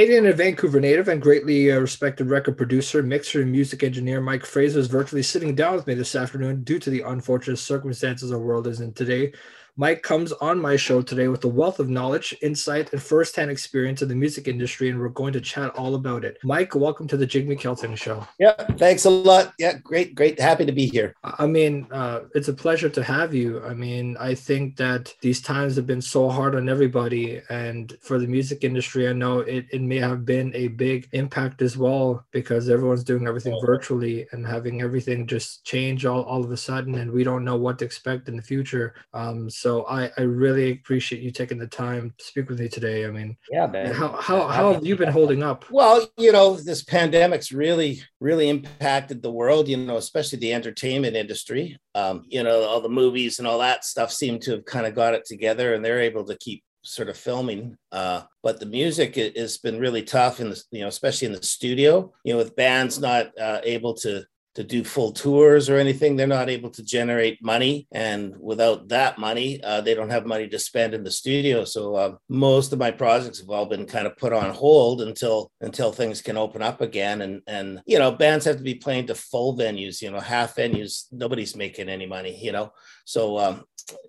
Canadian and Vancouver native and greatly uh, respected record producer, mixer, and music engineer Mike Fraser is virtually sitting down with me this afternoon due to the unfortunate circumstances our world is in today. Mike comes on my show today with a wealth of knowledge, insight, and firsthand experience in the music industry, and we're going to chat all about it. Mike, welcome to the Jigme Kelting Show. Yeah, thanks a lot. Yeah, great, great. Happy to be here. I mean, uh, it's a pleasure to have you. I mean, I think that these times have been so hard on everybody, and for the music industry, I know it, it may have been a big impact as well because everyone's doing everything virtually and having everything just change all, all of a sudden, and we don't know what to expect in the future. Um, so so I, I really appreciate you taking the time to speak with me today. I mean, yeah, man. How, how, how have you been holding up? Well, you know, this pandemic's really, really impacted the world, you know, especially the entertainment industry. Um, you know, all the movies and all that stuff seem to have kind of got it together and they're able to keep sort of filming uh, but the music has been really tough in the you know especially in the studio you know with bands not uh, able to to do full tours or anything. They're not able to generate money, and without that money, uh, they don't have money to spend in the studio. So uh, most of my projects have all been kind of put on hold until until things can open up again. And and you know, bands have to be playing to full venues. You know, half venues, nobody's making any money. You know, so um,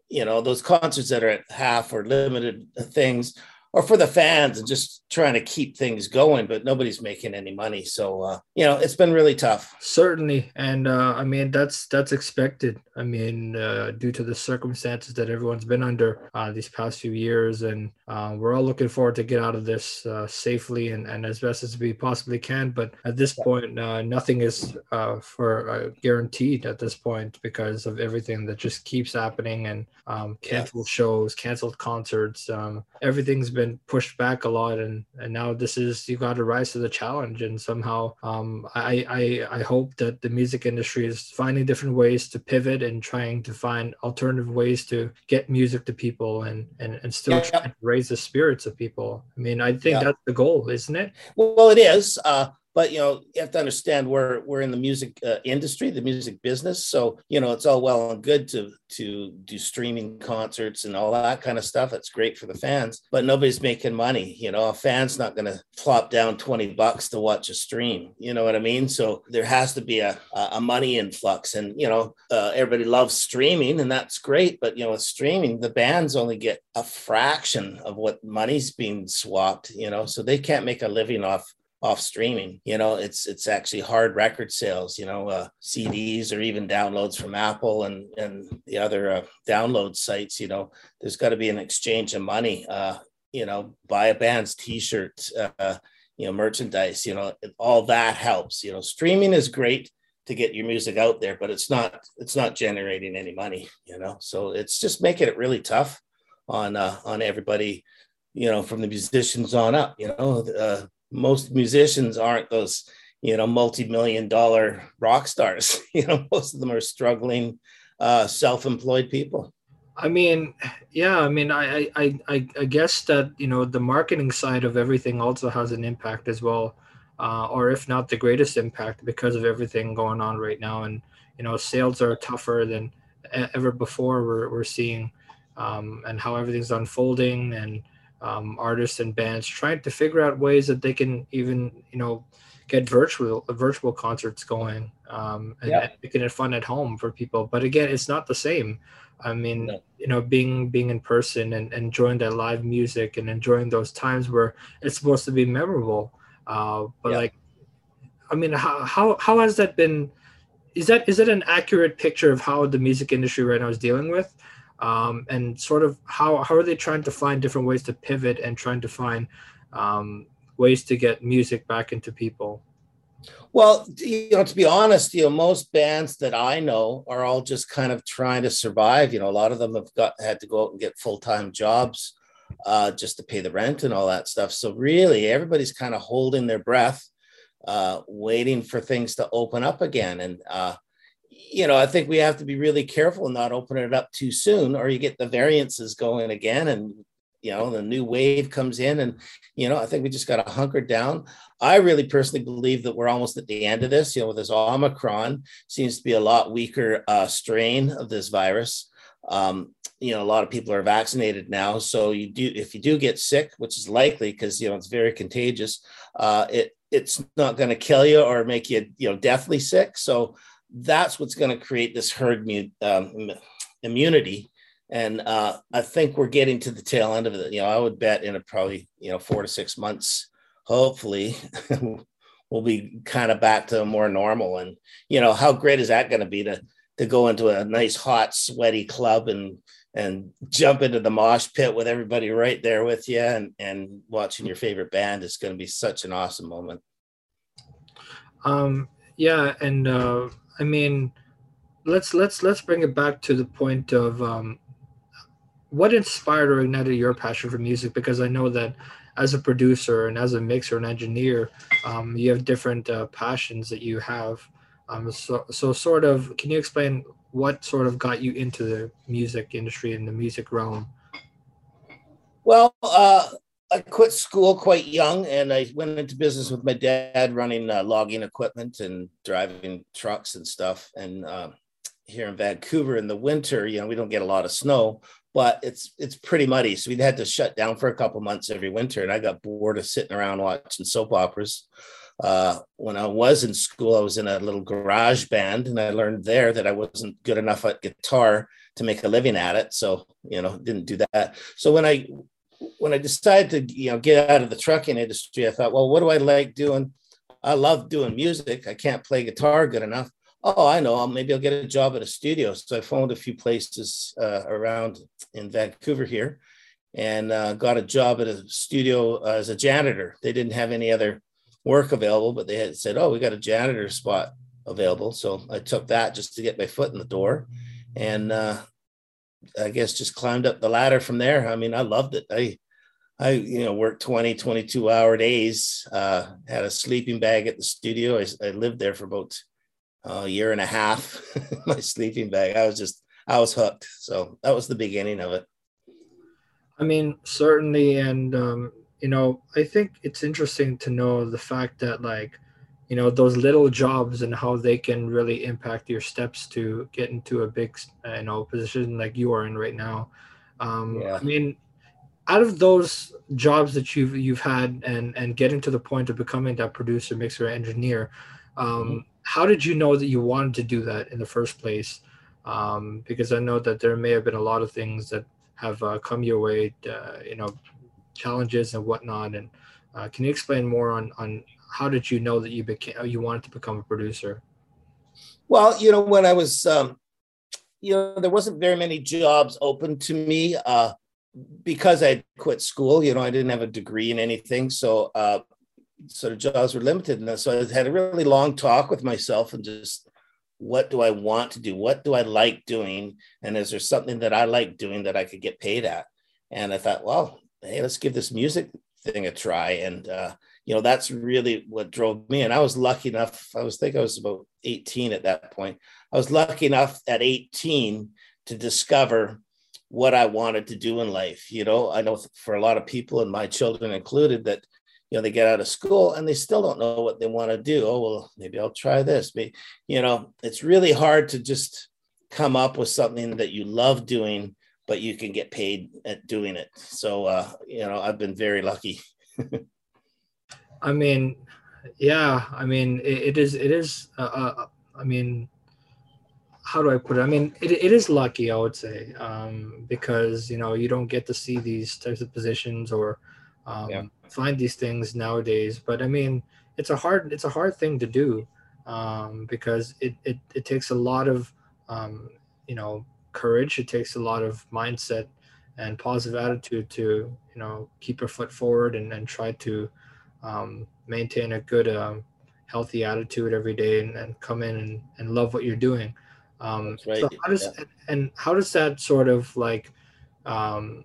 you know those concerts that are at half or limited things or for the fans and just trying to keep things going, but nobody's making any money. So uh, you know, it's been really tough. Certainly, and uh, I mean that's that's expected. I mean, uh, due to the circumstances that everyone's been under uh, these past few years, and uh, we're all looking forward to get out of this uh, safely and, and as best as we possibly can. But at this point, nothing is for guaranteed at this point because of everything that just keeps happening and um, canceled yeah. shows, canceled concerts. Um, everything's been been pushed back a lot and and now this is you got to rise to the challenge and somehow um, I, I i hope that the music industry is finding different ways to pivot and trying to find alternative ways to get music to people and and, and still yeah, try to raise the spirits of people. I mean i think yeah. that's the goal isn't it? Well it is uh but you know you have to understand we're we're in the music uh, industry the music business so you know it's all well and good to to do streaming concerts and all that kind of stuff. It's great for the fans but nobody's making money you know a fan's not going to flop down 20 bucks to watch a stream you know what i mean? So there has to be a, a money influx and you know uh, everybody loves streaming and that's great but you know with streaming the bands only get a fraction of what money's being swapped you know so they can't make a living off off streaming you know it's it's actually hard record sales you know uh, cds or even downloads from apple and and the other uh, download sites you know there's got to be an exchange of money uh you know buy a band's t-shirts uh you know merchandise you know all that helps you know. Streaming is great to get your music out there but it's not it's not generating any money you know. So it's just making it really tough on uh on everybody you know from the musicians on up you know uh most musicians aren't those you know multi-million dollar rock stars. You know most of them are struggling uh, self-employed people. I mean yeah i mean I, I i i guess that you know the marketing side of everything also has an impact as well uh, or if not the greatest impact because of everything going on right now. And you know sales are tougher than ever before we're, we're seeing um, and how everything's unfolding and um, artists and bands trying to figure out ways that they can even you know get virtual virtual concerts going um, and, yeah. making it fun at home for people. But again, it's not the same. I mean, no. you know, being being in person and, and enjoying that live music and enjoying those times where it's supposed to be memorable. Uh, but yeah. like, I mean, how, how how has that been? Is that is that an accurate picture of how the music industry right now is dealing with? Um, and sort of how, how are they trying to find different ways to pivot and trying to find um, ways to get music back into people? Well you know to be honest you know most bands that i know are all just kind of trying to survive. You know a lot of them have got had to go out and get full-time jobs uh, just to pay the rent and all that stuff. So really everybody's kind of holding their breath uh, waiting for things to open up again. And uh, you know, I think we have to be really careful and not open it up too soon, or you get the variances going again, and you know, the new wave comes in, and you know, I think we just got to hunker down. I really personally believe that we're almost at the end of this. You know, with this Omicron seems to be a lot weaker uh, strain of this virus. Um, you know a lot of people are vaccinated now so you do if you do get sick which is likely because you know it's very contagious uh, it it's not going to kill you or make you you know deathly sick so that's what's going to create this herd um, immunity. And uh, i think we're getting to the tail end of it. You know i would bet in a probably you know four to six months hopefully we'll be kind of back to more normal. And you know how great is that going to be to to go into a nice hot sweaty club and and jump into the mosh pit with everybody right there with you and and watching your favorite band is going to be such an awesome moment. Um yeah and uh i mean let's let's let's bring it back to the point of um what inspired or ignited your passion for music because i know that as a producer and as a mixer and engineer um, you have different uh, passions that you have um, so so sort of can you explain what sort of got you into the music industry and the music realm? Well, uh, I quit school quite young and I went into business with my dad running uh, logging equipment and driving trucks and stuff. And uh, here in Vancouver in the winter, you know, we don't get a lot of snow, but it's it's pretty muddy. So we had to shut down for a couple months every winter. And I got bored of sitting around watching soap operas. Uh, when I was in school, I was in a little garage band, and I learned there that I wasn't good enough at guitar to make a living at it. So, you know, didn't do that. So when I when I decided to, you know, get out of the trucking industry, I thought, well, what do I like doing? I love doing music. I can't play guitar good enough. Oh, I know. Maybe I'll get a job at a studio. So I phoned a few places uh, around in Vancouver here, and uh, got a job at a studio as a janitor. They didn't have any other work available, but they had said, "Oh, we got a janitor spot available." So I took that just to get my foot in the door, and uh, I guess just climbed up the ladder from there. I mean, I loved it. I I you know worked 20, 22 hour days. Uh, had a sleeping bag at the studio. I, I lived there for about a year and a half. my sleeping bag. I was just I was hooked. So that was the beginning of it. I mean, certainly, and um, you know, I think it's interesting to know the fact that like, you know, those little jobs and how they can really impact your steps to get into a big, you know, position like you are in right now. Um, yeah. I mean, out of those jobs that you've you've had and and getting to the point of becoming that producer, mixer, engineer, um, mm-hmm. how did you know that you wanted to do that in the first place? Um, because I know that there may have been a lot of things that have uh, come your way, uh, you know, challenges and whatnot. And uh, can you explain more on on how did you know that you became you wanted to become a producer? Well, you know, when I was, um, you know, there wasn't very many jobs open to me uh, because I quit school. You know, I didn't have a degree in anything, so uh, so the jobs were limited. And so I had a really long talk with myself and just what do I want to do? What do I like doing? And is there something that I like doing that I could get paid at? And I thought, well, hey, let's give this music thing a try. And, uh, you know, that's really what drove me. And I was lucky enough, I was think I was about 18 at that point. I was lucky enough at 18 to discover what I wanted to do in life. You know, I know for a lot of people and my children included that, you know, they get out of school and they still don't know what they want to do. Oh, well, maybe I'll try this. But, you know, it's really hard to just come up with something that you love doing but you can get paid at doing it. So, uh, you know, I've been very lucky. I mean, yeah, I mean, it, it is, it is, uh, uh, I mean, how do I put it? I mean, it, it is lucky, I would say, um, because, you know, you don't get to see these types of positions or um, yeah. find these things nowadays. But I mean, it's a hard, it's a hard thing to do um, because it, it, it takes a lot of, um, you know, courage. It takes a lot of mindset and positive attitude to you know keep your foot forward and, and try to um, maintain a good um, healthy attitude every day and, and come in and, and love what you're doing um, right. so how does yeah. and how does that sort of like um,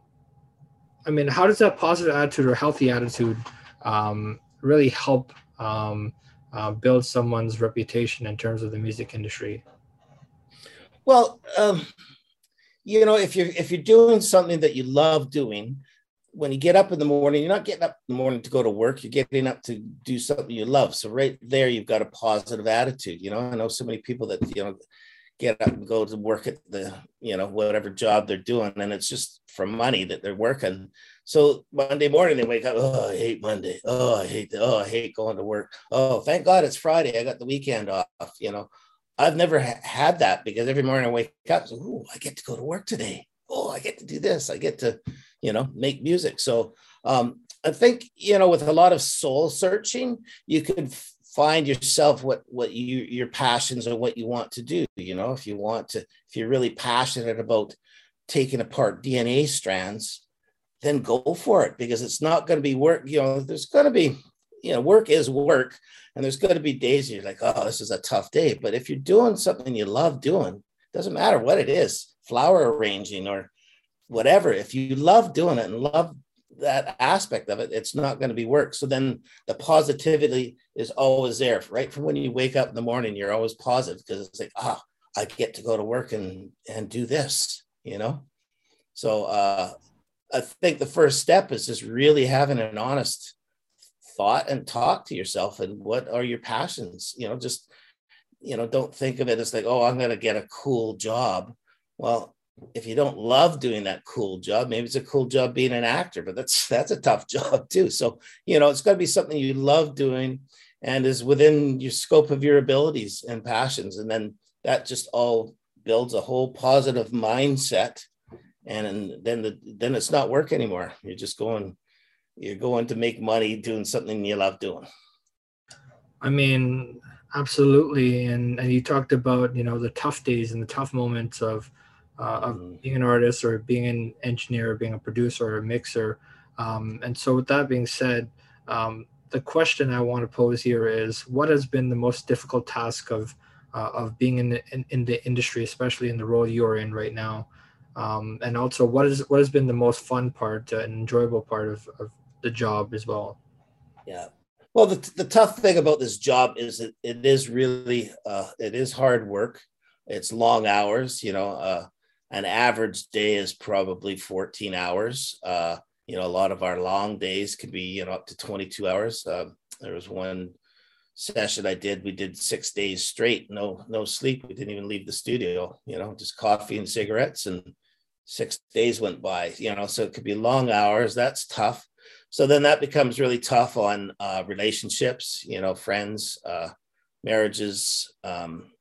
i mean how does that positive attitude or healthy attitude um, really help um, uh, build someone's reputation in terms of the music industry well um, you know, if you're if you're doing something that you love doing, when you get up in the morning, you're not getting up in the morning to go to work. You're getting up to do something you love. So right there, you've got a positive attitude. You know, I know so many people that you know get up and go to work at the you know whatever job they're doing and it's just for money that they're working. So monday morning they wake up oh i hate monday. Oh i hate the, oh i hate going to work. Oh thank god it's friday. I got the weekend off you know? I've never ha- had that because every morning i wake up so, oh i get to go to work today. Oh i get to do this. I get to you know make music. So um i think you know with a lot of soul searching you could find yourself what what you your passions or what you want to do you know if you want to if you're really passionate about taking apart dna strands then go for it because it's not going to be work you know there's going to be you know work is work and there's going to be days you're like oh this is a tough day. But if you're doing something you love doing doesn't matter what it is flower arranging or whatever if you love doing it and love that aspect of it, it's not going to be work. So then the positivity is always there, right? From when you wake up in the morning, you're always positive because it's like, ah, I get to go to work and and do this, you know. So uh, I think the first step is just really having an honest thought and talk to yourself and what are your passions, you know. Just you know, don't think of it as like, oh, I'm going to get a cool job. Well, if you don't love doing that cool job, maybe it's a cool job being an actor, but that's that's a tough job too. So, you know, it's got to be something you love doing and is within your scope of your abilities and passions. And then that just all builds a whole positive mindset. And then the then it's not work anymore. You're just going, you're going to make money doing something you love doing. I mean, absolutely. And and you talked about, you know, the tough days and the tough moments of uh, of mm-hmm. being an artist or being an engineer, or being a producer or a mixer. Um, and so, with that being said, um, the question I want to pose here is: What has been the most difficult task of uh, of being in the in, in, the industry, especially in the role you're in right now? Um, and also, what is what has been the most fun part uh, and enjoyable part of, of the job as well? Yeah. Well, the, the tough thing about this job is that it is really uh, it is hard work. It's long hours. You know, uh, an average day is probably 14 hours. Uh, you know, a lot of our long days can be, you know, up to 22 hours. Uh, there was one session I did, we did six days straight, no, no sleep. We didn't even leave the studio, you know, just coffee and cigarettes and six days went by, you know, so it could be long hours. That's tough. So then that becomes really tough on uh, relationships, you know, friends, uh, marriages, um,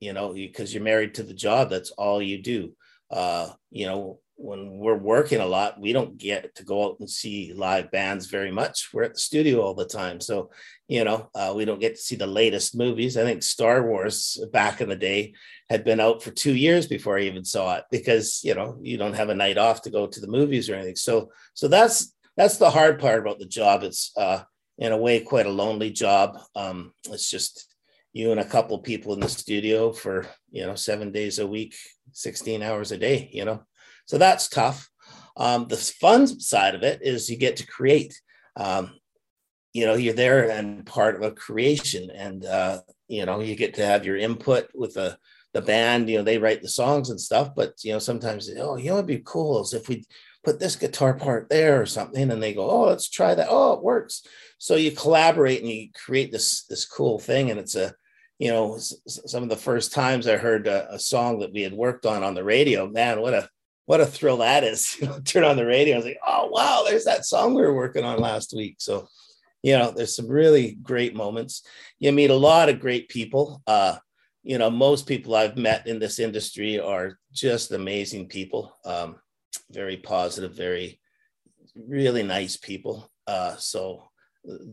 you know, because you're married to the job. That's all you do uh, you know, when we're working a lot, we don't get to go out and see live bands very much. We're at the studio all the time. So, you know, uh, we don't get to see the latest movies. I think Star Wars back in the day had been out for two years before I even saw it because, you know, you don't have a night off to go to the movies or anything. So, so that's, that's the hard part about the job. It's, uh, in a way, quite a lonely job. Um, it's just, you and a couple people in the studio for you know seven days a week 16 hours a day you know? So that's tough. Um, the fun side of it is you get to create um, you know you're there and part of a creation and uh, you know you get to have your input with the the band you know they write the songs and stuff but you know sometimes oh you know it'd be cool as if we put this guitar part there or something and they go oh let's try that. Oh it works. So you collaborate and you create this this cool thing and it's a you know, some of the first times I heard a, a, song that we had worked on on the radio, man, what a what a thrill that is! You know, turn on the radio, I was like, oh wow, there's that song we were working on last week. So, you know, there's some really great moments. You meet a lot of great people. Uh, you know, most people I've met in this industry are just amazing people. Um, very positive, very really nice people. Uh, so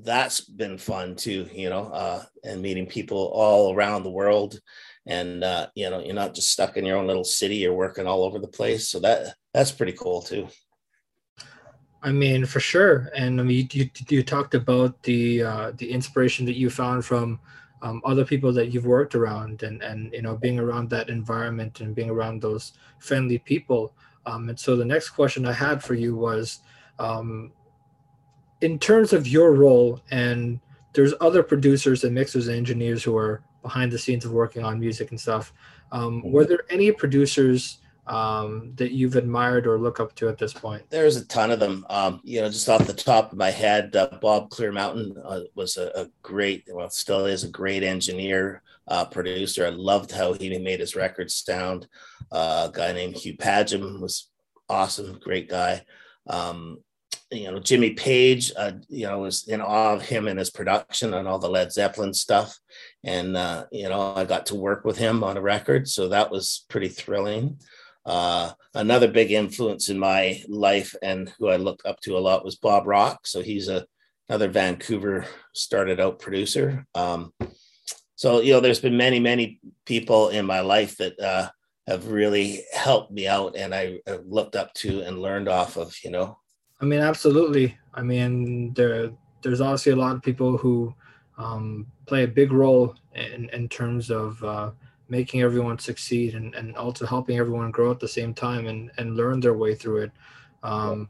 that's been fun too, you know, uh, and meeting people all around the world. And uh, you know, you're not just stuck in your own little city, you're working all over the place. So that that's pretty cool too. I mean, for sure. And I mean, you, you talked about the uh, the inspiration that you found from um, other people that you've worked around, and and you know, being around that environment and being around those friendly people. Um, and so the next question I had for you was, um, in terms of your role and there's other producers and mixers and engineers who are behind the scenes of working on music and stuff um, mm-hmm. were there any producers um, that you've admired or look up to at this point there's a ton of them um, you know just off the top of my head uh, bob clearmountain uh, was a, a, great well still is a great engineer uh, producer. I loved how he made his records sound. Uh, a guy named Hugh Padgham was awesome, great guy. Um, you know, Jimmy Page, uh, you know, was in awe of him and his production and all the Led Zeppelin stuff. And, uh, you know, I got to work with him on a record. So that was pretty thrilling. Uh, another big influence in my life and who I looked up to a lot was Bob Rock. So he's a, another Vancouver started out producer. Um, so, you know, there's been many, many people in my life that uh, have really helped me out and I looked up to and learned off of, you know. I mean, absolutely. I mean, there, there's obviously a lot of people who um, play a big role in, in terms of uh, making everyone succeed and, and also helping everyone grow at the same time and, and learn their way through it. Um,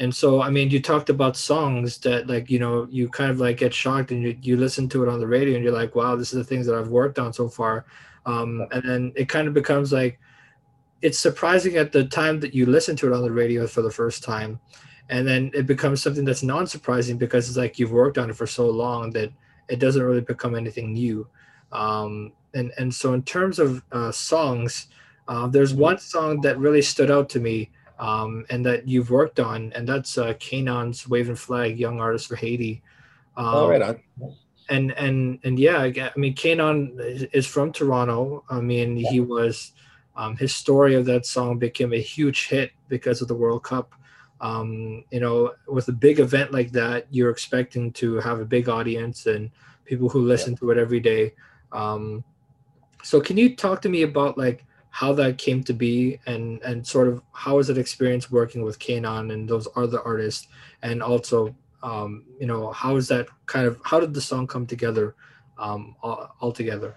and so, I mean, you talked about songs that like, you know, you kind of like get shocked and you, you listen to it on the radio and you're like, wow, this is the things that I've worked on so far. Um, and then it kind of becomes like, it's surprising at the time that you listen to it on the radio for the first time. And then it becomes something that's non-surprising because it's like you've worked on it for so long that it doesn't really become anything new. Um, and and so in terms of uh, songs, uh, there's one song that really stood out to me, um, and that you've worked on, and that's uh, K'naan's "Waving Flag," young artist for Haiti. Um, oh, right on. And and and yeah, I mean, K'naan is from Toronto. I mean, he was. Um, his story of that song became a huge hit because of the World Cup. Um, you know, with a big event like that, you're expecting to have a big audience and people who listen yeah. to it every day. Um, so can you talk to me about like how that came to be and and sort of how was it experience working with K'naan and those other artists and also um, you know how is that kind of how did the song come together um, all, all together?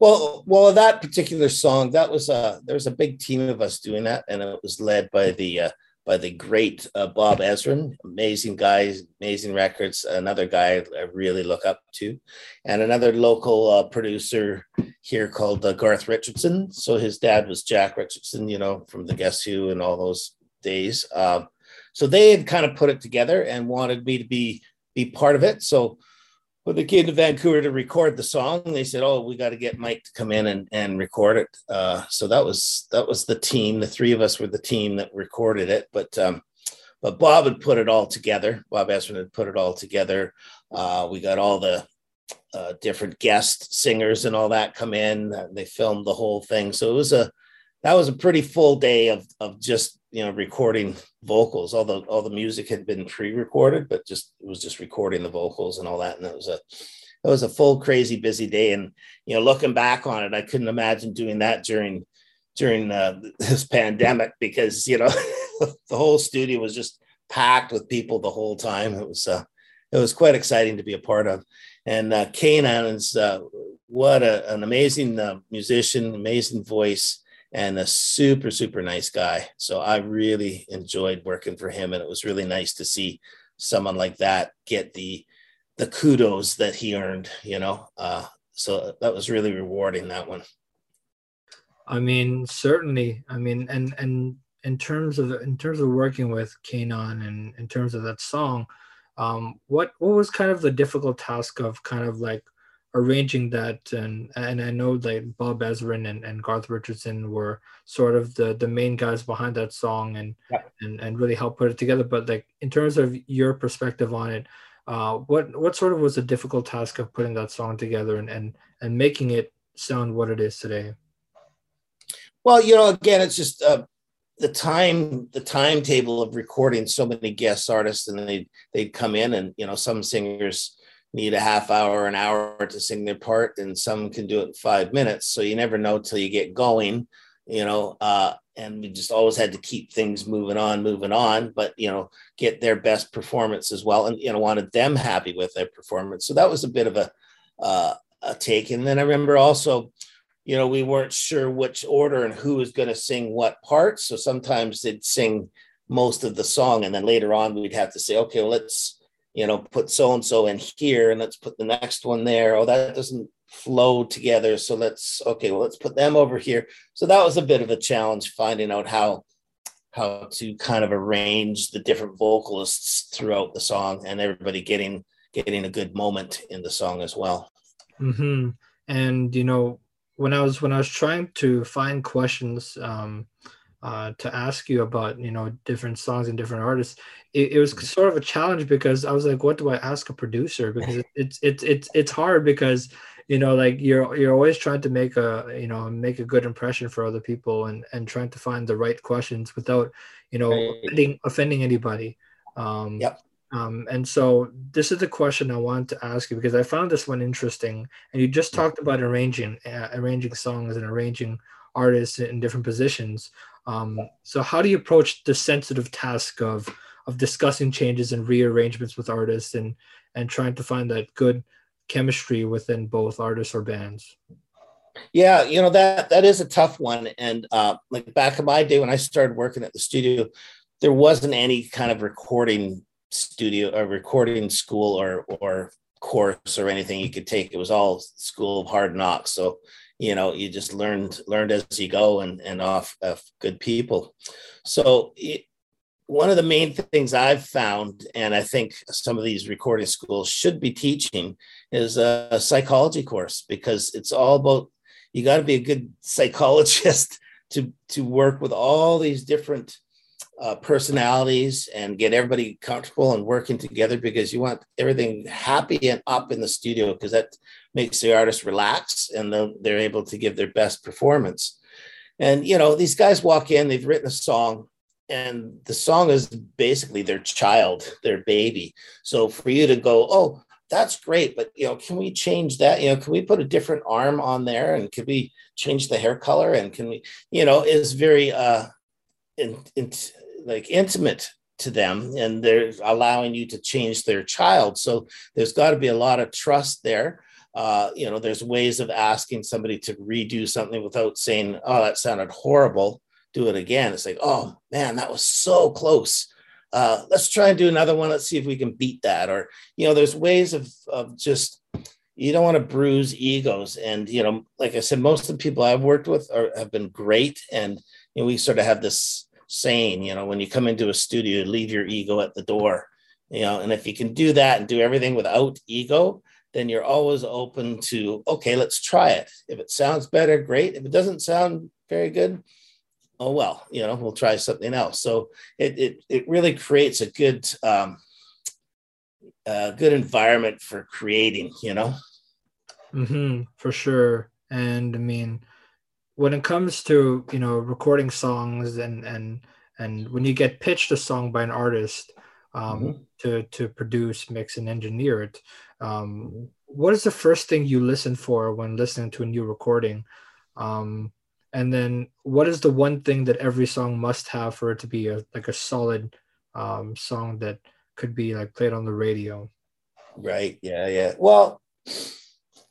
Well, well, that particular song that was a there was a big team of us doing that, and it was led by the uh, by the great uh, Bob Ezrin, amazing guy, amazing records. Another guy I really look up to, and another local uh, producer here called uh, Garth Richardson. So his dad was Jack Richardson, you know, from the Guess Who and all those days. Um, so they had kind of put it together and wanted me to be be part of it. So when they came to Vancouver to record the song, they said, "Oh, we got to get Mike to come in and, and record it." Uh, so that was that was the team. The three of us were the team that recorded it. But um, but Bob had put it all together. Bob Ezrin had put it all together. Uh, we got all the uh, different guest singers and all that come in. They filmed the whole thing. So it was a that was a pretty full day of of just you know recording vocals. Although all the music had been pre-recorded but just it was just recording the vocals and all that. And it was a it was a full crazy busy day. And you know looking back on it i couldn't imagine doing that during during uh, this pandemic because you know the whole studio was just packed with people the whole time. It was uh it was quite exciting to be a part of. And uh K'naan is uh, what a, an amazing uh, musician amazing voice and a super super nice guy. So i really enjoyed working for him and it was really nice to see someone like that get the the kudos that he earned you know? Uh, so that was really rewarding that one. I mean certainly. I mean and and in terms of in terms of working with K'naan and in terms of that song um what what was kind of the difficult task of kind of like arranging that and and I know like Bob Ezrin and, and Garth Richardson were sort of the the main guys behind that song and yeah. and and really helped put it together but like in terms of your perspective on it uh what what sort of was the difficult task of putting that song together and and and making it sound what it is today well you know again it's just uh the time the timetable of recording so many guest artists and they they'd come in and you know some singers need a half hour, an hour to sing their part, and some can do it in five minutes. So you never know till you get going, you know. Uh, and we just always had to keep things moving on, moving on, but you know, get their best performance as well, and you know, wanted them happy with their performance. So that was a bit of a uh, a take. And then I remember also, you know, we weren't sure which order and who was going to sing what parts. So sometimes they'd sing most of the song, and then later on we'd have to say, okay, well, let's you know, put so and so in here and let's put the next one there. Oh, that doesn't flow together. So let's okay, well, let's put them over here. So that was a bit of a challenge finding out how how to kind of arrange the different vocalists throughout the song and everybody getting getting a good moment in the song as well. Mm-hmm. and you know when I was when I was trying to find questions um, uh, to ask you about you know different songs and different artists, it, it, was mm-hmm. sort of a challenge because I was like, what do I ask a producer? Because it's it's it's it's hard because you know like you're you're always trying to make a you know make a good impression for other people and and trying to find the right questions without you know offending, offending anybody. Um, yep. Um, and so this is the question I wanted to ask you because I found this one interesting. And you just talked about arranging, uh, arranging songs and arranging artists in different positions. Um, so how do you approach the sensitive task of of discussing changes and rearrangements with artists and and trying to find that good chemistry within both artists or bands? Yeah, you know that that is a tough one. And uh, like back in my day when I started working at the studio, there wasn't any kind of recording studio or recording school or or course or anything you could take. It was all school of hard knocks. So you know you just learned learned as you go and and off of good people. So it, one of the main things I've found, and I think some of these recording schools should be teaching, is a, a psychology course because it's all about you got to be a good psychologist to to work with all these different uh, personalities and get everybody comfortable and working together because you want everything happy and up in the studio because that makes the artist relax and they're able to give their best performance. And you know, these guys walk in, they've written a song, and the song is basically their child, their baby. So for you to go, oh, that's great, but you know, can we change that? You know, can we put a different arm on there, and can we change the hair color? And can we, you know, is very uh, in, in, like intimate to them and they're allowing you to change their child so there's got to be a lot of trust there uh, you know there's ways of asking somebody to redo something without saying oh that sounded horrible. Do it again. It's like oh man that was so close. Uh, let's try and do another one. Let's see if we can beat that. Or you know there's ways of of just you don't want to bruise egos. And you know like i said most of the people i've worked with are, have been great. And you know we sort of have this saying, you know, when you come into a studio, leave your ego at the door, you know, and if you can do that and do everything without ego, then you're always open to, okay, let's try it. If it sounds better, great. If it doesn't sound very good, oh well, you know, we'll try something else. So it it, it really creates a good um, a good environment for creating, you know. Mm-hmm, for sure. And I mean, when it comes to you know recording songs and and and when you get pitched a song by an artist um, mm-hmm. to to produce, mix, and engineer it, um, what is the first thing you listen for when listening to a new recording? Um, and then what is the one thing that every song must have for it to be a like a solid um, song that could be like played on the radio? Right. Yeah. Yeah. Well,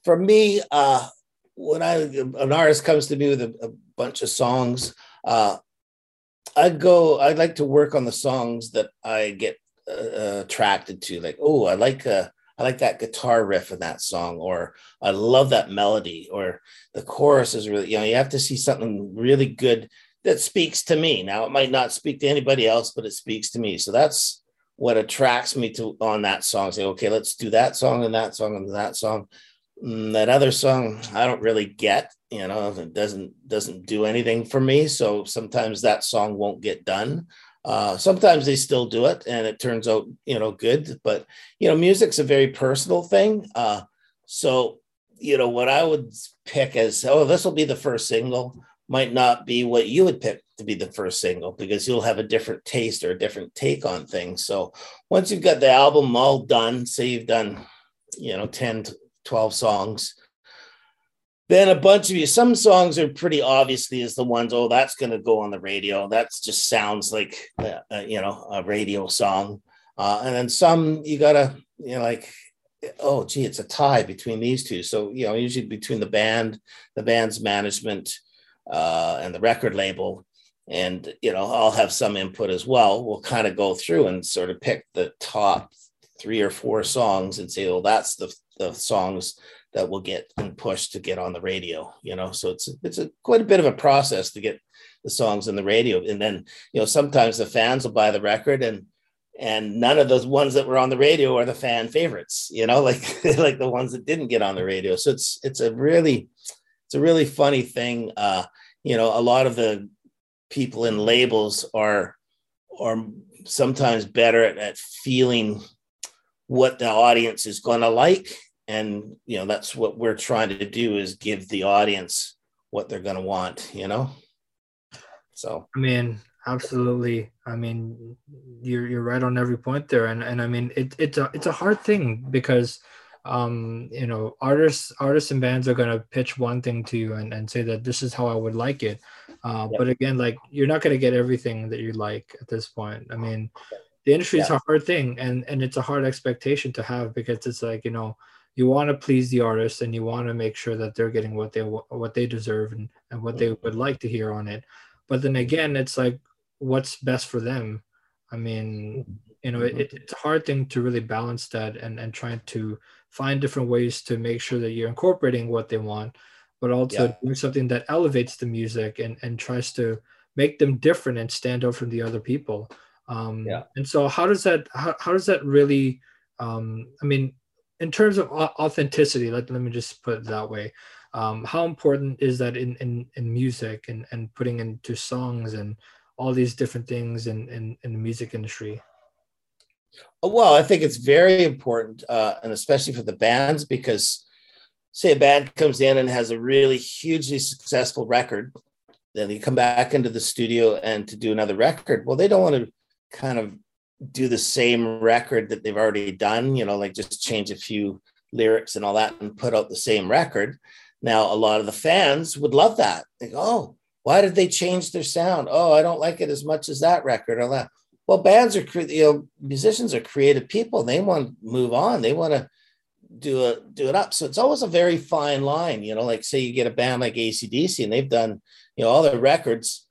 for me, uh, when I an artist comes to me with a, a bunch of songs, uh, I go. I like to work on the songs that I get uh, attracted to. Like, oh, I like uh, I like that guitar riff in that song, or I love that melody, or the chorus is really. You know, you have to see something really good that speaks to me. Now, it might not speak to anybody else, but it speaks to me. So that's what attracts me to on that song. Say, okay, let's do that song and that song and that song. Mm, that other song I don't really get, you know, it doesn't doesn't do anything for me. So sometimes that song won't get done. Uh, sometimes they still do it and it turns out, you know, good. But you know, music's a very personal thing. Uh, so you know, what I would pick as oh, this will be the first single might not be what you would pick to be the first single because you'll have a different taste or a different take on things. So once you've got the album all done, say you've done, you know, 10, 12 songs. Then a bunch of you, some songs are pretty obviously as the ones, oh, that's going to go on the radio. That just sounds like, uh, uh, you know, a radio song. Uh, and then some you got to, you know, like, oh, gee, it's a tie between these two. So, you know, usually between the band, the band's management, uh, and the record label, and you know i'll have some input as well we'll kind of go through and sort of pick the top three or four songs and say well that's the the songs that will get and pushed to get on the radio you know? So it's it's a quite a bit of a process to get the songs in the radio. And then you know sometimes the fans will buy the record and and none of those ones that were on the radio are the fan favorites you know? Like like the ones that didn't get on the radio. So it's it's a really it's a really funny thing. Uh you know a lot of the people in labels are are sometimes better at, at feeling what the audience is going to like and you know that's what we're trying to do is give the audience what they're going to want you know? So. I mean absolutely. I mean you're you're right on every point there. And and i mean it, it's a it's a hard thing because um you know artists artists and bands are going to pitch one thing to you and, and say that this is how i would like it. Uh, yep. but again like you're not going to get everything that you like at this point. I mean the industry is yeah. a hard thing and and it's a hard expectation to have because it's like you know you want to please the artist and you want to make sure that they're getting what they what they deserve and, and what they would like to hear on it but then again it's like what's best for them i mean you know it, it's a hard thing to really balance that and and trying to find different ways to make sure that you're incorporating what they want but also yeah. doing something that elevates the music and and tries to make them different and stand out from the other people um yeah. and so how does that how, how does that really um i mean in terms of authenticity let, let me just put it that way. Um, how important is that in, in, in music and, and putting into songs and all these different things in, in, in the music industry? Oh, well i think it's very important uh, and especially for the bands because say a band comes in and has a really hugely successful record then they come back into the studio and to do another record. Well they don't want to kind of do the same record that they've already done, you know, like just change a few lyrics and all that and put out the same record. Now, a lot of the fans would love that. They go, oh, why did they change their sound? Oh, I don't like it as much as that record or that. Well, bands are, you know, musicians are creative people. They want to move on. They want to do it, do it up. So it's always a very fine line, you know, like say you get a band like ACDC and they've done, you know, all their records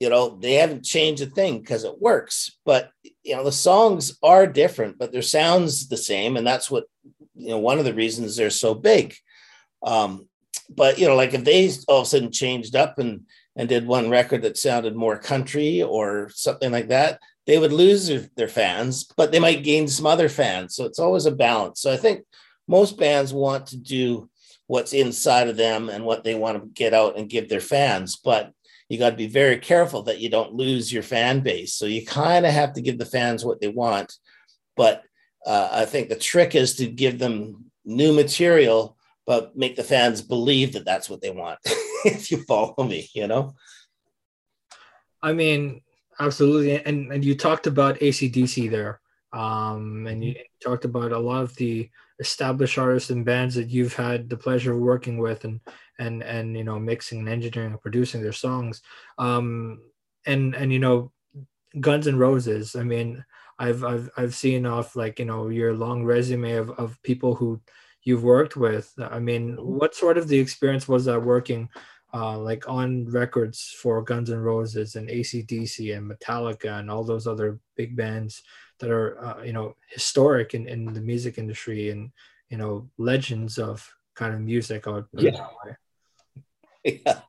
you know they haven't changed a thing because it works but you know the songs are different but their sounds the same and that's what you know one of the reasons they're so big. Um but you know like if they all of a sudden changed up and and did one record that sounded more country or something like that they would lose their, their fans but they might gain some other fans. So it's always a balance. So i think most bands want to do what's inside of them and what they want to get out and give their fans but you got to be very careful that you don't lose your fan base. So you kind of have to give the fans what they want. But uh, I think the trick is to give them new material, but make the fans believe that that's what they want. if you follow me, you know? I mean, absolutely. And, and you talked about ACDC there. Um, and you talked about a lot of the established artists and bands that you've had the pleasure of working with and and and you know mixing and engineering and producing their songs um and and you know guns and roses i mean i've i've, I've seen off like you know your long resume of, of people who you've worked with i mean what sort of the experience was that working uh, like on records for Guns N' Roses and ACDC and Metallica and all those other big bands that are uh, you know historic in, in the music industry and you know legends of kind of music. I would put yeah. it that way. yeah.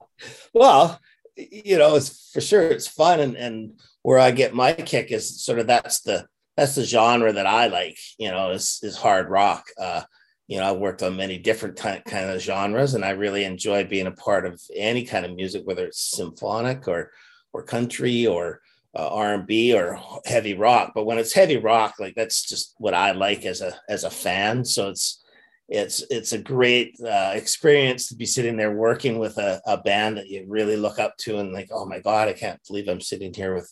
Well, you know, it's for sure it's fun and and where I get my kick is sort of that's the that's the genre that I like, you know, is is hard rock. Uh, you know, I've worked on many different kind kind of genres and I really enjoy being a part of any kind of music, whether it's symphonic or or country or uh, R&B or heavy rock. But when it's heavy rock, like that's just what I like as a as a fan. So it's it's it's a great uh, experience to be sitting there working with a, a band that you really look up to and like oh my god i can't believe i'm sitting here with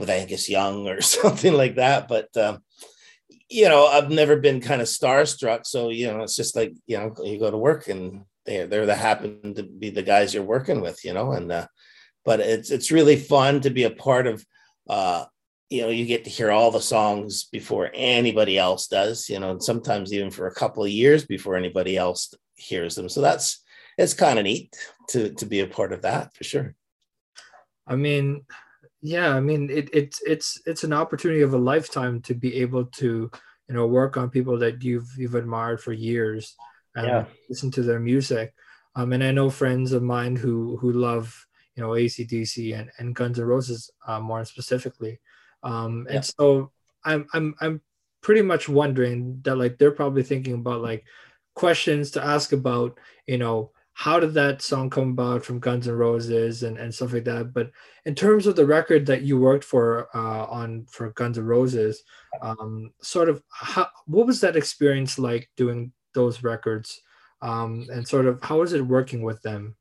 with angus young or something like that. But um, you know i've never been kind of starstruck. So you know it's just like you know you go to work and they're they're the happen to be the guys you're working with you know and uh, but it's it's really fun to be a part of uh, you know you get to hear all the songs before anybody else does you know and sometimes even for a couple of years before anybody else hears them. So that's it's kind of neat to to be a part of that for sure. I mean yeah i mean it, it's it's it's an opportunity of a lifetime to be able to you know work on people that you've you've admired for years and yeah. listen to their music. Um and i know friends of mine who who love you know acdc and, and guns and roses uh, more specifically um, and so I'm I'm I'm pretty much wondering that like they're probably thinking about like questions to ask about, you know, how did that song come about from Guns N' Roses and, and stuff like that. But in terms of the record that you worked for uh, on for Guns N' Roses, um, sort of how, what was that experience like doing those records, um, and sort of how was it working with them?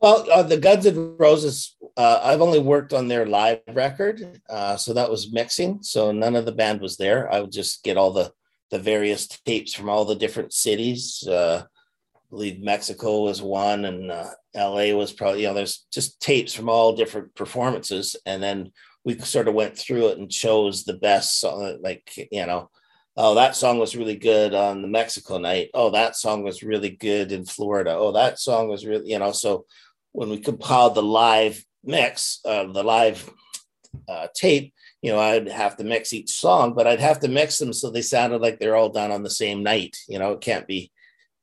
Well, uh, the Guns N' Roses, uh, I've only worked on their live record, uh, so that was mixing. So none of the band was there. I would just get all the the various tapes from all the different cities. Uh, believe Mexico was one, and uh, LA was probably, you know, there's just tapes from all different performances. And then we sort of went through it and chose the best like, you know, oh, that song was really good on the Mexico night. Oh, that song was really good in Florida. Oh, that song was really, you know, so when we compiled the live mix, uh, the live uh, tape, you know, I'd have to mix each song, but I'd have to mix them so they sounded like they're all done on the same night. You know, it can't be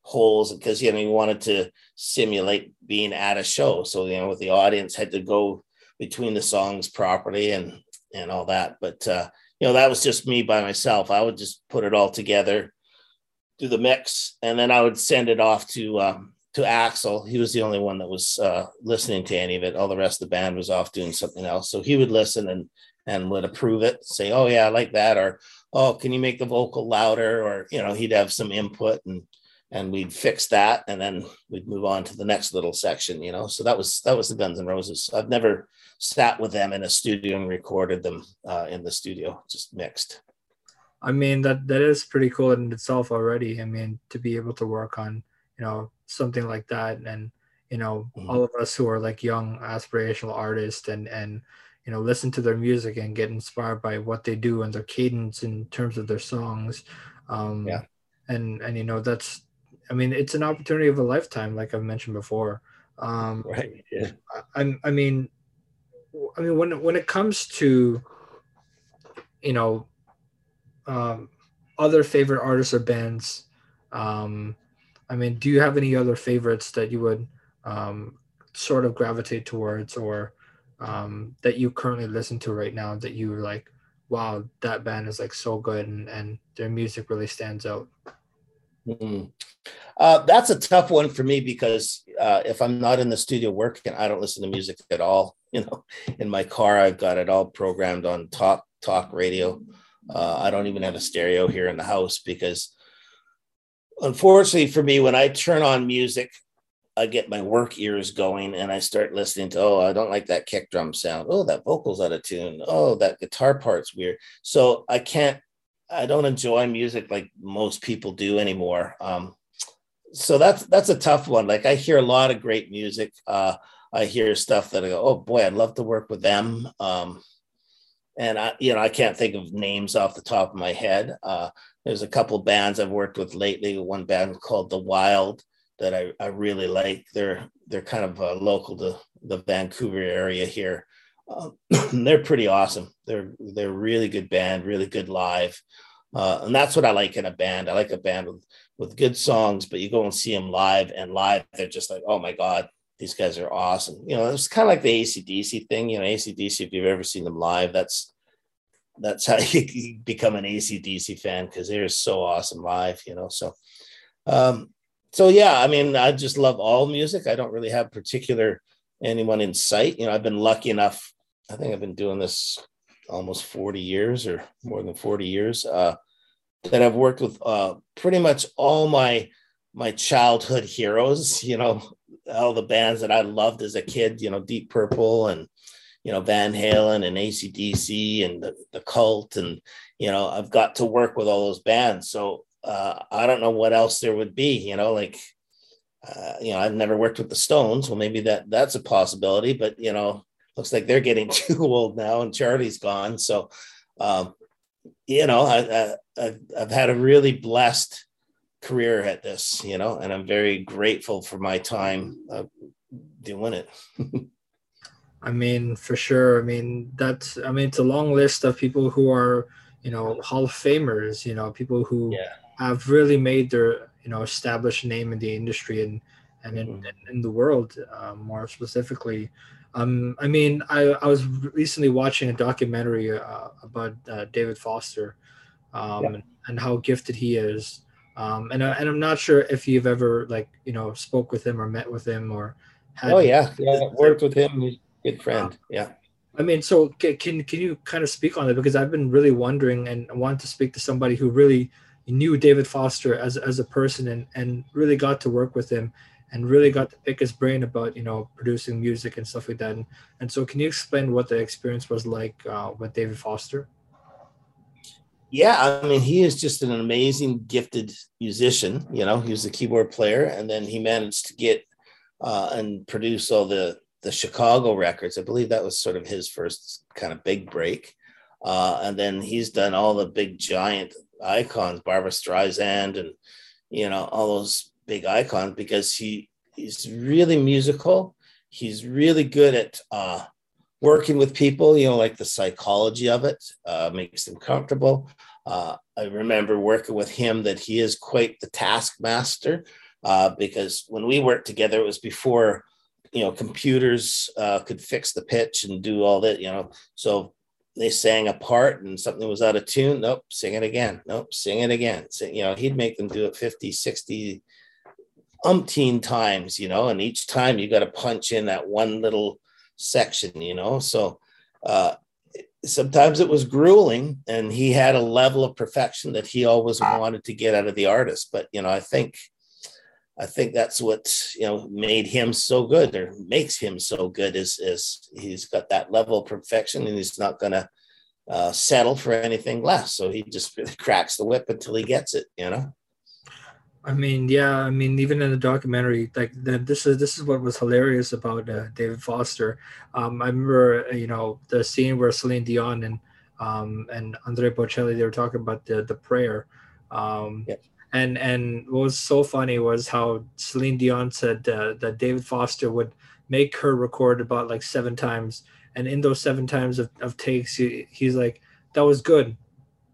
holes because you know you wanted to simulate being at a show so you know with the audience had to go between the songs properly and and all that but uh you know that was just me by myself. I would just put it all together do the mix and then i would send it off to um to Axl. He was the only one that was uh listening to any of it. All the rest of the band was off doing something else. So he would listen and and would approve it say oh yeah i like that or oh can you make the vocal louder? Or you know he'd have some input and and we'd fix that and then we'd move on to the next little section you know? So that was that was the Guns N' Roses. I've never sat with them in a studio and recorded them uh, in the studio just mixed. I mean that that is pretty cool in itself already. I mean to be able to work on you know something like that and you know mm-hmm. all of us who are like young aspirational artists and and you know listen to their music and get inspired by what they do and their cadence in terms of their songs um yeah. and and you know that's I mean, it's an opportunity of a lifetime, like I've mentioned before. Um, right. Yeah. I, I mean, I mean, when when it comes to, you know, um, other favorite artists or bands, um, I mean, do you have any other favorites that you would um, sort of gravitate towards, or um, that you currently listen to right now that you like? Wow, that band is like so good, and, and their music really stands out. Mm-hmm. Uh, that's a tough one for me because uh, if I'm not in the studio working, I don't listen to music at all. You know, in my car, I've got it all programmed on talk talk radio. Uh, I don't even have a stereo here in the house because, unfortunately for me, when I turn on music, I get my work ears going and I start listening to, oh, I don't like that kick drum sound. Oh, that vocal's out of tune. Oh, that guitar part's weird. So I can't I don't enjoy music like most people do anymore. Um, so that's that's a tough one. Like I hear a lot of great music. Uh, I hear stuff that I go, oh boy, I'd love to work with them. Um, and I, you know, I can't think of names off the top of my head. Uh, there's a couple bands I've worked with lately. One band called The Wild that I, I really like. They're they're kind of uh, local to the Vancouver area here. Um, they're pretty awesome. They're they're really good band, really good live, uh, and that's what I like in a band. I like a band with with good songs, but you go and see them live, and live they're just like, oh my god, these guys are awesome. You know, it's kind of like the ACDC thing. You know, ACDC, if you've ever seen them live, that's that's how you become an ACDC fan because they're so awesome live. You know, so um, so yeah, I mean, I just love all music. I don't really have particular anyone in sight. You know, I've been lucky enough. I think I've been doing this almost 40 years or more than 40 years uh, that I've worked with uh, pretty much all my my childhood heroes. You know, all the bands that I loved as a kid. You know, Deep Purple and you know Van Halen and ACDC and the, the Cult and you know I've got to work with all those bands. So uh, I don't know what else there would be. You know, like uh, you know, I've never worked with the Stones. Well, maybe that that's a possibility, but you know, looks like they're getting too old now, and Charlie's gone. So, um, you know, I, I, I've had a really blessed career at this, you know, and I'm very grateful for my time uh, doing it. I mean, for sure. I mean, that's. I mean, it's a long list of people who are, you know, Hall of Famers. You know, people who yeah. have really made their you know established name in the industry and and in, mm-hmm. in the world uh, more specifically Um, I mean, I, I was recently watching a documentary uh, about uh, David Foster um, yeah. and, how gifted he is. Um, and, I, and I'm not sure if you've ever like you know spoke with him or met with him or had. Oh yeah, yeah, worked with him. He's a good friend. Yeah. I mean, so can can you kind of speak on it because I've been really wondering and wanted to speak to somebody who really knew David Foster as as a person and and really got to work with him and really got to pick his brain about you know producing music and stuff like that. And, and so, can you explain what the experience was like uh, with David Foster? Yeah, I mean, he is just an amazing, gifted musician. You know, he was a keyboard player, and then he managed to get uh, and produce all the the Chicago records. I believe that was sort of his first kind of big break. Uh, and then he's done all the big giant icons, Barbra Streisand, and you know all those big icon because he he's really musical. He's really good at uh, working with people. You know, like the psychology of it uh, makes them comfortable. Uh, I remember working with him that he is quite the taskmaster uh, because when we worked together, it was before you know computers uh, could fix the pitch and do all that you know so they sang a part and something was out of tune nope sing it again nope sing it again sing, you know he'd make them do it 50 60 umpteen times you know and each time you got to punch in that one little section you know so uh sometimes it was grueling and he had a level of perfection that he always wanted to get out of the artist but you know i think I think that's what you know made him so good or makes him so good is is he's got that level of perfection and he's not going to uh, settle for anything less. So he just really cracks the whip until he gets it. You know. I mean, yeah. I mean, even in the documentary, like the, this is this is what was hilarious about uh, David Foster. Um, I remember, you know, the scene where Celine Dion and um, and Andre Bocelli they were talking about the the prayer. Um, yeah and and what was so funny was how Celine Dion said uh, that David Foster would make her record about like seven times, and in those seven times of, of takes, he, he's like, "That was good,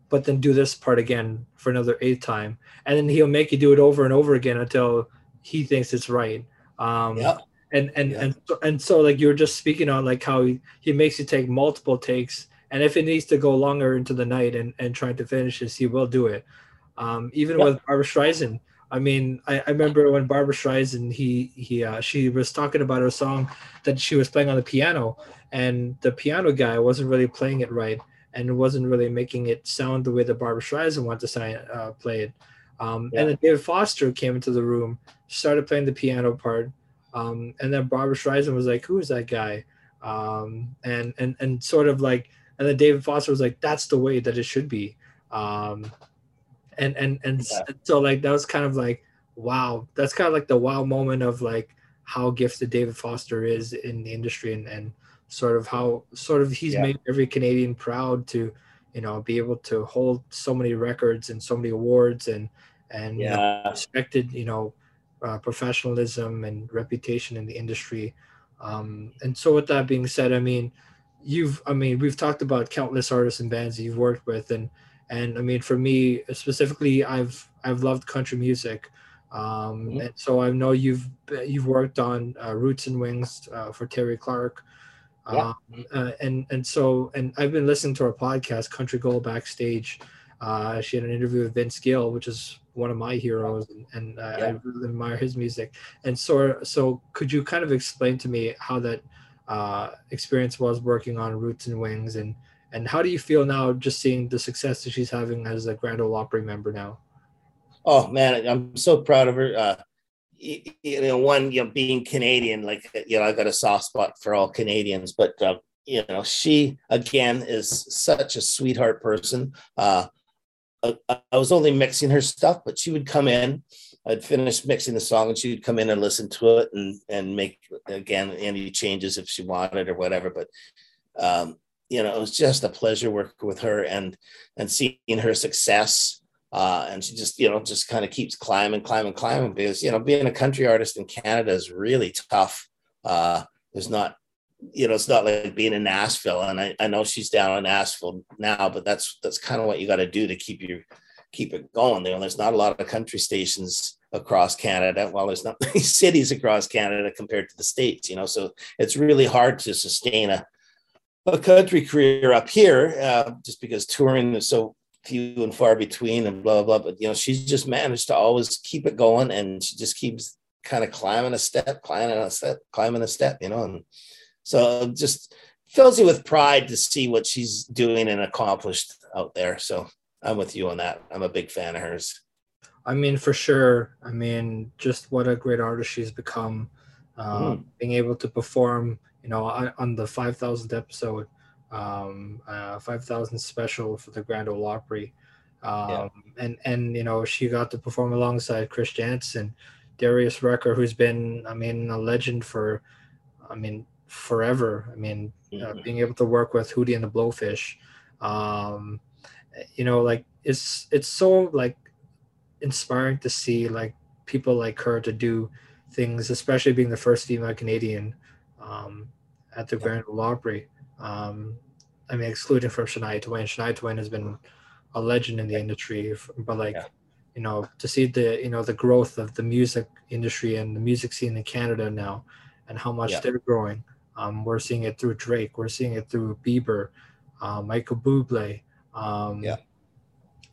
but then do this part again for another eighth time," and then he'll make you do it over and over again until he thinks it's right. Um, yeah. And and yeah. and so, and so like you were just speaking on like how he, he makes you take multiple takes, and if it needs to go longer into the night and and trying to finish this, he will do it. Um, even with barbra Streisand, I mean, I, I, remember when Barbra Streisand, he he uh, she was talking about her song that she was playing on the piano, and the piano guy wasn't really playing it right, and it wasn't really making it sound the way that Barbra Streisand wanted to sign, uh, play it. Um, yeah. And then David Foster came into the room, started playing the piano part, um, and then Barbra Streisand was like, "Who is that guy?" Um, and and and sort of like, and then David Foster was like, "That's the way that it should be." Um, and and and yeah. so like that was kind of like wow that's kind of like the wow moment of like how gifted david foster is in the industry and and sort of how sort of he's yeah. made every canadian proud to you know be able to hold so many records and so many awards and and yeah. respected you know uh, professionalism and reputation in the industry um, and so with that being said i mean you've i mean we've talked about countless artists and bands that you've worked with and and I mean for me specifically, I've I've loved country music, um, mm-hmm. and so I know you've you've worked on uh, Roots and Wings uh, for Terri Clark. Yeah. Um, uh, and and so and I've been listening to her podcast, Country Gold Backstage. Uh, she had an interview with Vince Gill, which is one of my heroes, and, and yeah. I really admire his music. And so, so could you kind of explain to me how that uh, experience was working on Roots and Wings, and and how do you feel now just seeing the success that she's having as a Grand Ole Opry member now? Oh man, I'm so proud of her. Uh, you, know, one, you know, being Canadian, like you know, I got a soft spot for all Canadians, but uh, you know, she again is such a sweetheart person. Uh, I, I was only mixing her stuff, but she would come in. I'd finish mixing the song, and she would come in and listen to it and and make again any changes if she wanted or whatever. But um, you know, it was just a pleasure working with her and and seeing her success. Uh, and she just, you know, just kind of keeps climbing, climbing, climbing because, you know, being a country artist in Canada is really tough. Uh, there's not, you know, it's not like being in Nashville. And I, I know she's down in Nashville now, but that's that's kind of what you got to do to keep you keep it going. You know, there's not a lot of country stations across Canada. Well, there's not many cities across Canada compared to the states, you know. So it's really hard to sustain a a country career up here, uh, just because touring is so few and far between, and blah blah. blah. But you know, she's just managed to always keep it going, and she just keeps kind of climbing a step, climbing a step, climbing a step, you know. And so just fills you with pride to see what she's doing and accomplished out there. So I'm with you on that. I'm a big fan of hers. I mean, for sure. I mean, just what a great artist she's become. Uh, mm. Being able to perform, you know, on, on the 5,000th episode, um, uh, 5,000 special for the Grand Ole Opry. Um, yeah. and, and, you know, she got to perform alongside Chris Janson, Darius Rucker, who's been, I mean, a legend for, I mean, forever. I mean, uh, mm-hmm. uh, being able to work with Hootie and the Blowfish, um, you know, like it's it's so like inspiring to see like people like her to do things, especially being the first female Canadian um, at the yeah. Grand Ole Opry. Um, I mean, excluding from Shania Twain. Shania Twain has been a legend in the industry, but like, yeah. you know, to see the you know the growth of the music industry and the music scene in Canada now, and how much yeah. they're growing. Um, we're seeing it through Drake. We're seeing it through Bieber, uh, Michael Bublé. Um, yeah.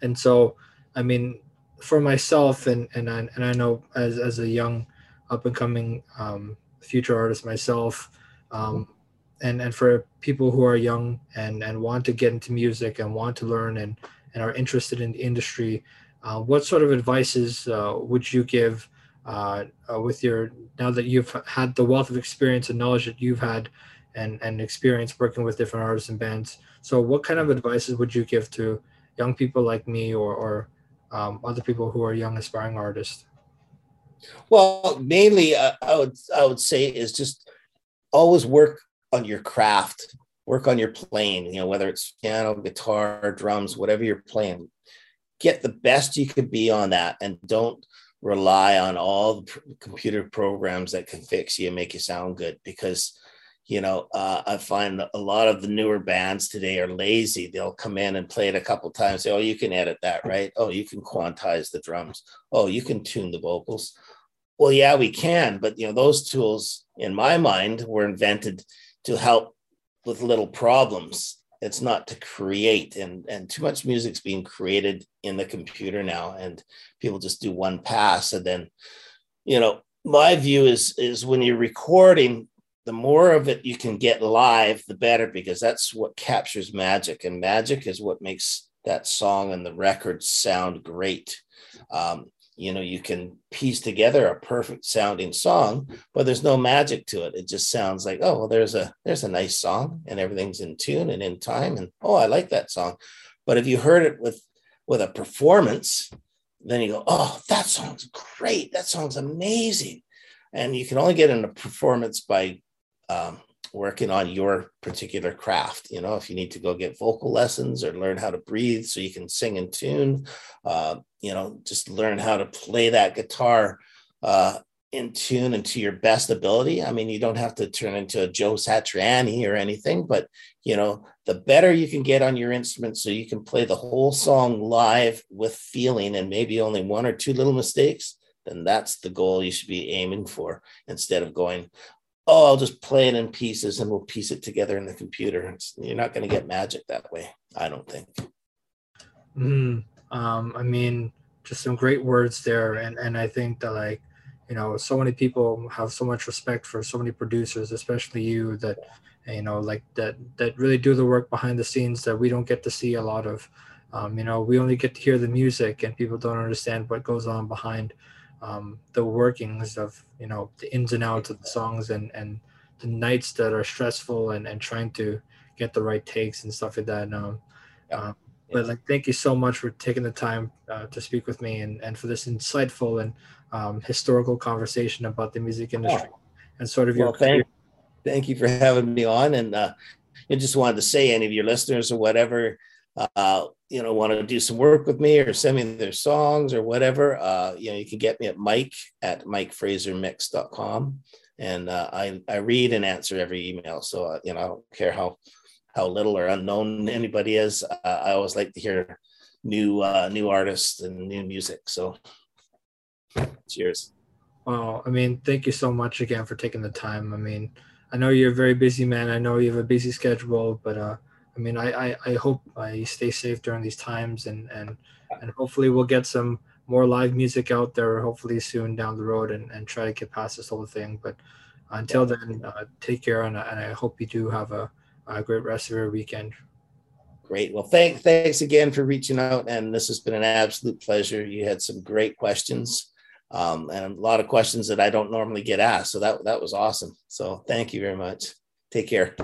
And so, I mean, for myself, and and I, and I know as as a young, up and coming um, future artist myself, um, and and for people who are young and and want to get into music and want to learn and and are interested in the industry, uh, what sort of advices uh, would you give? uh, uh, with your now that you've had the wealth of experience and knowledge that you've had and and experience working with different artists and bands so what kind of advices would you give to young people like me or or um, other people who are young aspiring artists well mainly uh, i would i would say is just always work on your craft work on your playing you know whether it's piano guitar drums whatever you're playing. Get the best you could be on that and don't rely on all the computer programs that can fix you and make you sound good because you know uh, i find a lot of the newer bands today are lazy. They'll come in and play it a couple times say oh you can edit that right? Oh you can quantize the drums. Oh you can tune the vocals. Well yeah we can but you know those tools in my mind were invented to help with little problems. It's not to create and and too much music's being created in the computer now and people just do one pass and then you know my view is is when you're recording the more of it you can get live the better because that's what captures magic and magic is what makes that song and the record sound great. Um, you know you can piece together a perfect sounding song but there's no magic to it. It just sounds like oh well there's a there's a nice song and everything's in tune and in time. And oh i like that song. But if you heard it with with a performance then you go oh that song's great. That song's amazing. And you can only get in a performance by um, working on your particular craft. You know, if you need to go get vocal lessons or learn how to breathe so you can sing in tune, uh, you know, just learn how to play that guitar uh, in tune and to your best ability. I mean, you don't have to turn into a Joe Satriani or anything, but you know, the better you can get on your instrument so you can play the whole song live with feeling and maybe only one or two little mistakes, then that's the goal you should be aiming for instead of going, oh, I'll just play it in pieces and we'll piece it together in the computer. It's, you're not going to get magic that way, I don't think. Mm, um, I mean, just some great words there, and and I think that like, you know, so many people have so much respect for so many producers, especially you, that you know, like that that really do the work behind the scenes that we don't get to see a lot of. Um, you know, we only get to hear the music, and people don't understand what goes on behind um, the workings of you know the ins and outs of the songs and and the nights that are stressful and and trying to get the right takes and stuff like that. Um, yeah. uh, but like, thank you so much for taking the time uh, to speak with me and and for this insightful and um, historical conversation about the music industry oh. and sort of well, your. Thank, thank you for having me on, and uh, I just wanted to say, any of your listeners or whatever uh, you know, want to do some work with me or send me their songs or whatever, uh, you know, you can get me at Mike at MikeFraserMix.com. And uh, I, I read and answer every email. So, uh, you know, I don't care how, how little or unknown anybody is. Uh, I always like to hear new, uh, new artists and new music. So Cheers. Well, I mean, thank you so much again for taking the time. I mean, I know you're a very busy man. I know you have a busy schedule, but uh, I mean, I, I, I hope you stay safe during these times, and and and hopefully we'll get some more live music out there, hopefully soon down the road, and, and try to get past this whole thing. But until then, uh, take care, and, and I hope you do have a, a great rest of your weekend. Great. Well, thank, thanks again for reaching out. And this has been an absolute pleasure. You had some great questions um, and a lot of questions that I don't normally get asked. So that, that was awesome. So thank you very much. Take care.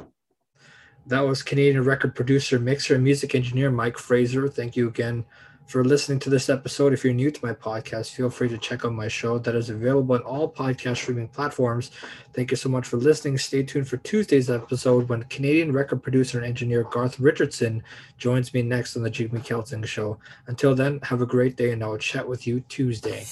That was Canadian record producer, mixer, and music engineer Mike Fraser. Thank you again for listening to this episode. If you're new to my podcast, feel free to check out my show that is available on all podcast streaming platforms. Thank you so much for listening. Stay tuned for Tuesday's episode when Canadian record producer and engineer Garth Richardson joins me next on the Jigme Kelting Show. Until then, have a great day, and I will chat with you Tuesday.